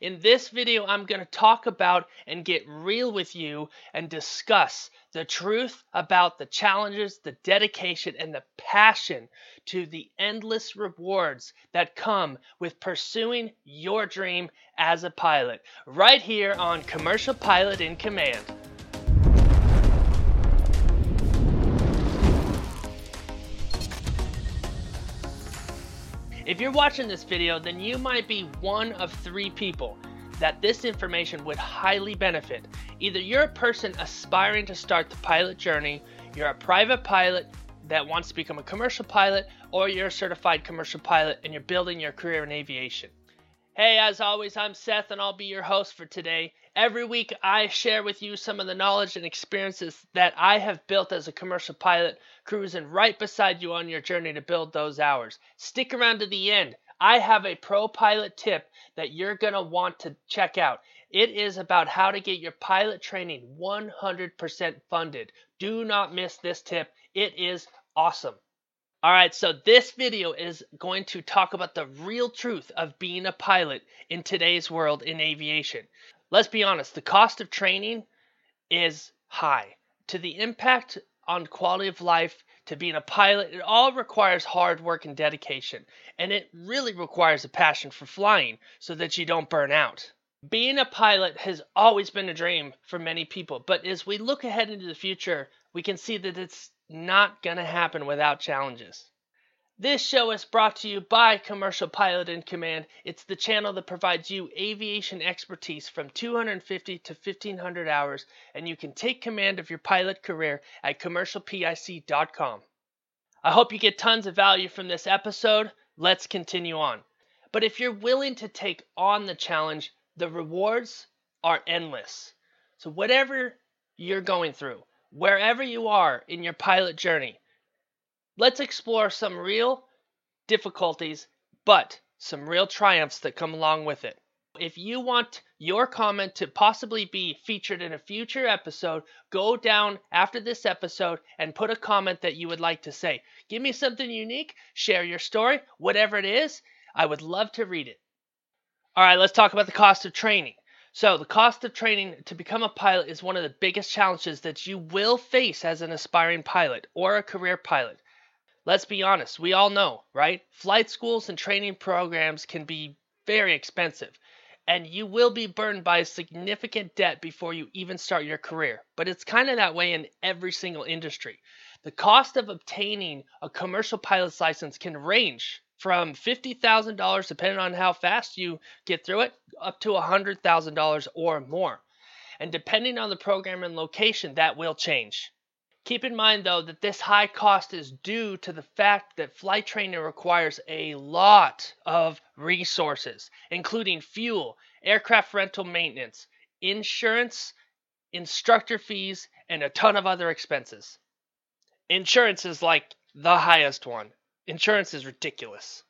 In this video, I'm going to talk about and get real with you and discuss the truth about the challenges, the dedication, and the passion to the endless rewards that come with pursuing your dream as a pilot, right here on Commercial Pilot in Command. If you're watching this video, then you might be one of three people that this information would highly benefit. Either you're a person aspiring to start the pilot journey, you're a private pilot that wants to become a commercial pilot, or you're a certified commercial pilot and you're building your career in aviation. Hey, as always, I'm Seth and I'll be your host for today. Every week, I share with you some of the knowledge and experiences that I have built as a commercial pilot, cruising right beside you on your journey to build those hours. Stick around to the end. I have a pro pilot tip that you're going to want to check out. It is about how to get your pilot training 100% funded. Do not miss this tip, it is awesome. All right, so this video is going to talk about the real truth of being a pilot in today's world in aviation. Let's be honest, the cost of training is high. To the impact on quality of life, to being a pilot, it all requires hard work and dedication. And it really requires a passion for flying so that you don't burn out. Being a pilot has always been a dream for many people, but as we look ahead into the future, we can see that it's not going to happen without challenges. This show is brought to you by Commercial Pilot in Command. It's the channel that provides you aviation expertise from 250 to 1500 hours, and you can take command of your pilot career at commercialpic.com. I hope you get tons of value from this episode. Let's continue on. But if you're willing to take on the challenge, the rewards are endless. So, whatever you're going through, wherever you are in your pilot journey, let's explore some real difficulties, but some real triumphs that come along with it. If you want your comment to possibly be featured in a future episode, go down after this episode and put a comment that you would like to say. Give me something unique, share your story, whatever it is. I would love to read it. All right, let's talk about the cost of training. So, the cost of training to become a pilot is one of the biggest challenges that you will face as an aspiring pilot or a career pilot. Let's be honest, we all know, right? Flight schools and training programs can be very expensive, and you will be burdened by significant debt before you even start your career. But it's kind of that way in every single industry. The cost of obtaining a commercial pilot's license can range from $50,000, depending on how fast you get through it, up to a $100,000 or more. And depending on the program and location, that will change. Keep in mind, though, that this high cost is due to the fact that flight training requires a lot of resources, including fuel, aircraft rental maintenance, insurance, instructor fees, and a ton of other expenses. Insurance is like the highest one. Insurance is ridiculous.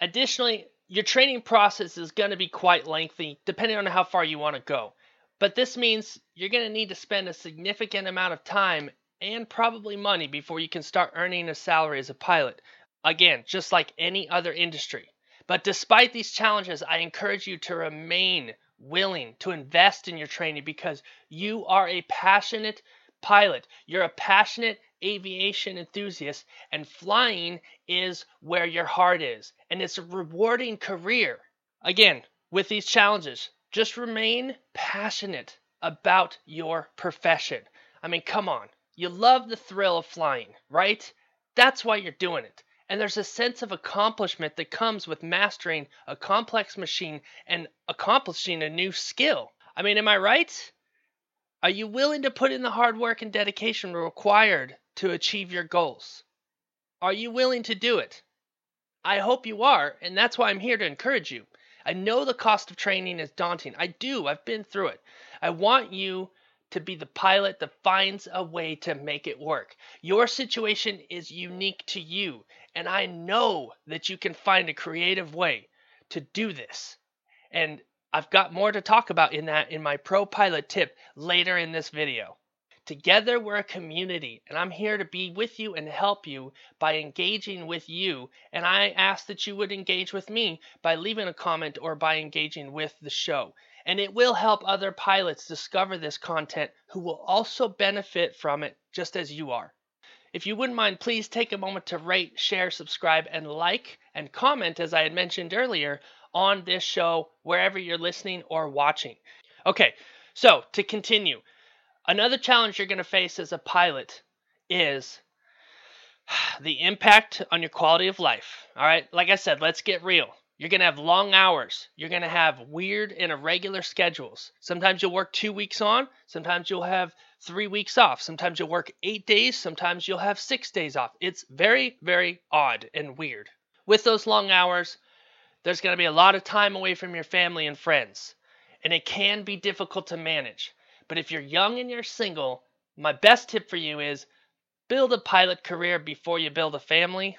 Additionally, your training process is going to be quite lengthy depending on how far you want to go. But this means you're going to need to spend a significant amount of time and probably money before you can start earning a salary as a pilot. Again, just like any other industry. But despite these challenges, I encourage you to remain willing to invest in your training because you are a passionate pilot. You're a passionate aviation enthusiast, and flying is where your heart is. And it's a rewarding career. Again, with these challenges, just remain passionate about your profession. I mean, come on. You love the thrill of flying, right? That's why you're doing it. And there's a sense of accomplishment that comes with mastering a complex machine and accomplishing a new skill. I mean, am I right? Are you willing to put in the hard work and dedication required to achieve your goals? Are you willing to do it? I hope you are, and that's why I'm here to encourage you. I know the cost of training is daunting. I do. I've been through it. I want you to be the pilot that finds a way to make it work. Your situation is unique to you, and I know that you can find a creative way to do this. And I've got more to talk about in that in my pro pilot tip later in this video. Together, we're a community, and I'm here to be with you and help you by engaging with you. And I ask that you would engage with me by leaving a comment or by engaging with the show. And it will help other pilots discover this content who will also benefit from it just as you are. If you wouldn't mind, please take a moment to rate, share, subscribe, and like and comment, as I had mentioned earlier, on this show wherever you're listening or watching. Okay, so to continue, another challenge you're going to face as a pilot is the impact on your quality of life. All right, like I said, let's get real. You're going to have long hours. You're going to have weird and irregular schedules. Sometimes you'll work two weeks on, sometimes you'll have three weeks off. Sometimes you'll work eight days, sometimes you'll have six days off. It's very, very odd and weird. With those long hours, there's going to be a lot of time away from your family and friends, and it can be difficult to manage. But if you're young and you're single, my best tip for you is build a pilot career before you build a family.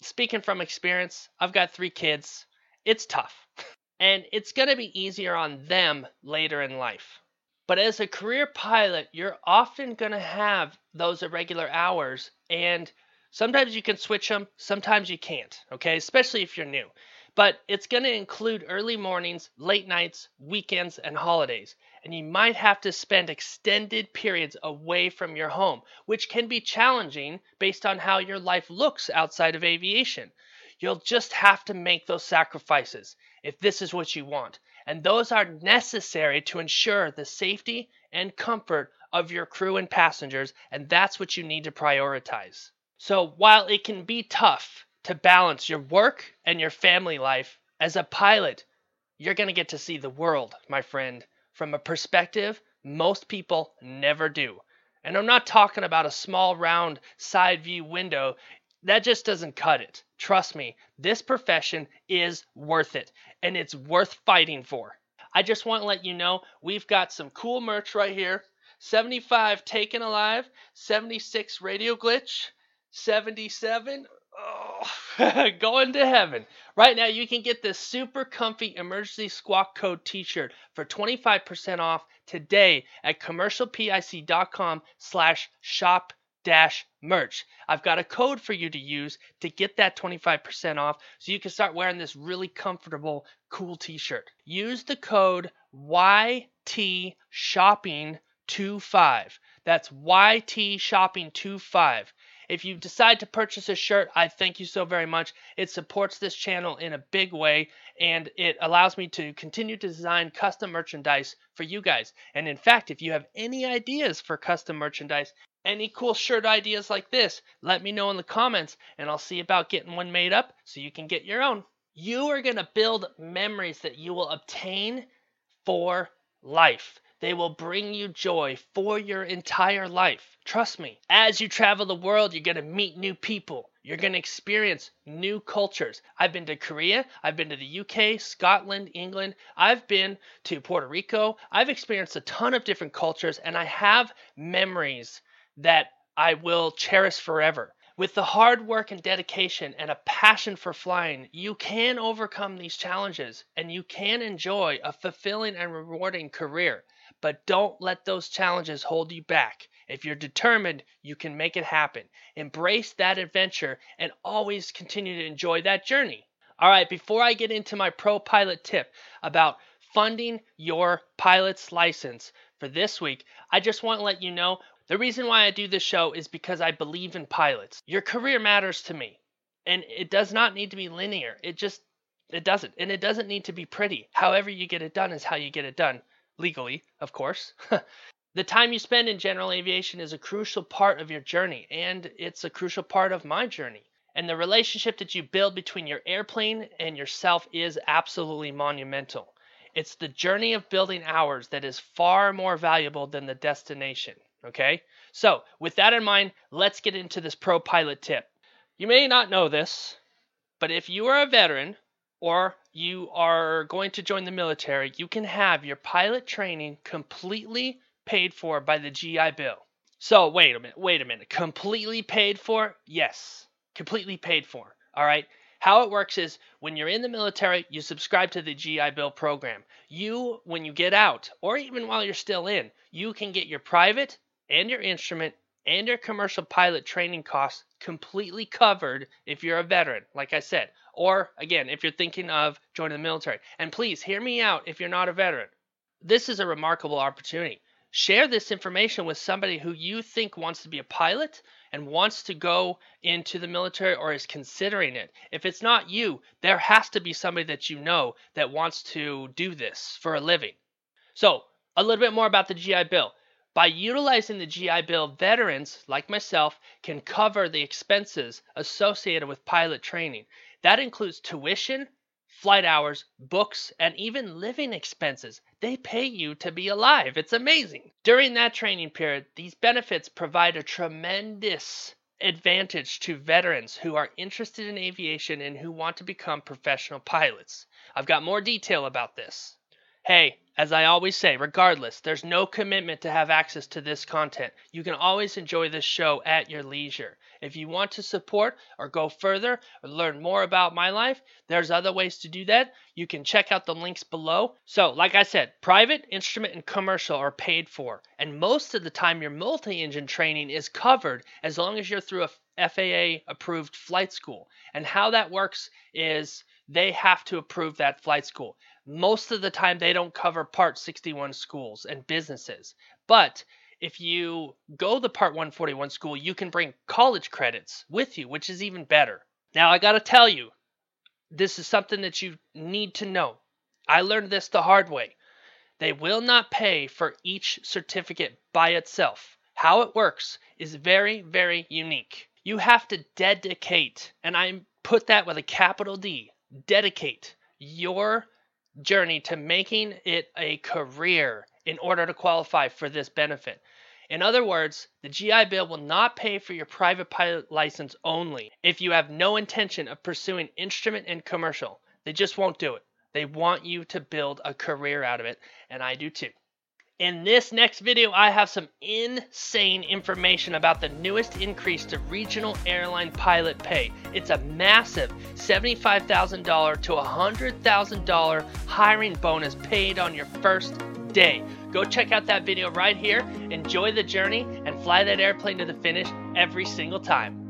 Speaking from experience, I've got three kids. It's tough. And it's going to be easier on them later in life. But as a career pilot, you're often going to have those irregular hours, and sometimes you can switch them, sometimes you can't, okay? Especially if you're new. But it's going to include early mornings, late nights, weekends, and holidays. And you might have to spend extended periods away from your home, which can be challenging based on how your life looks outside of aviation. You'll just have to make those sacrifices if this is what you want and those are necessary to ensure the safety and comfort of your crew and passengers, and that's what you need to prioritize. So, while it can be tough to balance your work and your family life, as a pilot, you're going to get to see the world, my friend, from a perspective most people never do. And I'm not talking about a small round side view window that just doesn't cut it. Trust me, this profession is worth it and it's worth fighting for. I just want to let you know we've got some cool merch right here 75 Taken Alive, 76 Radio Glitch, 77 oh, going to heaven. Right now, you can get this super comfy emergency squawk code t-shirt for 25% off today at commercialpic.com slash shop dash merch. I've got a code for you to use to get that 25% off so you can start wearing this really comfortable, cool t shirt. Use the code YT Shopping 25. That's YT Shopping 25. If you decide to purchase a shirt, I thank you so very much. It supports this channel in a big way and it allows me to continue to design custom merchandise for you guys. And in fact, if you have any ideas for custom merchandise, any cool shirt ideas like this, let me know in the comments and I'll see about getting one made up so you can get your own. You are going to build memories that you will obtain for life. They will bring you joy for your entire life. Trust me. As you travel the world, you're going to meet new people. You're going to experience new cultures. I've been to Korea. I've been to the UK, Scotland, England. I've been to Puerto Rico. I've experienced a ton of different cultures, and I have memories that I will cherish forever. With the hard work and dedication and a passion for flying, you can overcome these challenges and you can enjoy a fulfilling and rewarding career. But don't let those challenges hold you back. If you're determined, you can make it happen. Embrace that adventure and always continue to enjoy that journey. All right, before I get into my pro pilot tip about funding your pilot's license for this week, I just want to let you know the reason why I do this show is because I believe in pilots. Your career matters to me, and it does not need to be linear. It just it doesn't, and it doesn't need to be pretty. However you get it done is how you get it done, legally, of course. the time you spend in general aviation is a crucial part of your journey, and it's a crucial part of my journey. And the relationship that you build between your airplane and yourself is absolutely monumental. It's the journey of building hours that is far more valuable than the destination. Okay? So, with that in mind, let's get into this pro pilot tip. You may not know this, but if you are a veteran or you are going to join the military, you can have your pilot training completely paid for by the GI Bill. So, wait a minute, wait a minute. Completely paid for? Yes, completely paid for. All right? How it works is when you're in the military, you subscribe to the GI Bill program. You, when you get out, or even while you're still in, you can get your private and your instrument and your commercial pilot training costs completely covered if you're a veteran, like I said, or again, if you're thinking of joining the military. And please hear me out if you're not a veteran. This is a remarkable opportunity. Share this information with somebody who you think wants to be a pilot and wants to go into the military or is considering it. If it's not you, there has to be somebody that you know that wants to do this for a living. So, a little bit more about the GI Bill. By utilizing the GI Bill, veterans like myself can cover the expenses associated with pilot training. That includes tuition, flight hours, books, and even living expenses. They pay you to be alive. It's amazing. During that training period, these benefits provide a tremendous advantage to veterans who are interested in aviation and who want to become professional pilots. I've got more detail about this. Hey, as I always say, regardless, there's no commitment to have access to this content. You can always enjoy this show at your leisure. If you want to support or go further or learn more about my life, there's other ways to do that. You can check out the links below. So, like I said, private, instrument, and commercial are paid for. And most of the time, your multi engine training is covered as long as you're through a FAA approved flight school. And how that works is they have to approve that flight school. Most of the time, they don't cover Part 61 schools and businesses. But if you go the Part 141 school, you can bring college credits with you, which is even better. Now, I got to tell you, this is something that you need to know. I learned this the hard way. They will not pay for each certificate by itself. How it works is very, very unique. You have to dedicate, and I put that with a capital D, dedicate your journey to making it a career in order to qualify for this benefit. In other words, the GI Bill will not pay for your private pilot license only if you have no intention of pursuing instrument and commercial. They just won't do it. They want you to build a career out of it, and I do too. In this next video, I have some insane information about the newest increase to regional airline pilot pay. It's a massive $75,000 to $100,000 hiring bonus paid on your first day. Go check out that video right here, enjoy the journey, and fly that airplane to the finish every single time.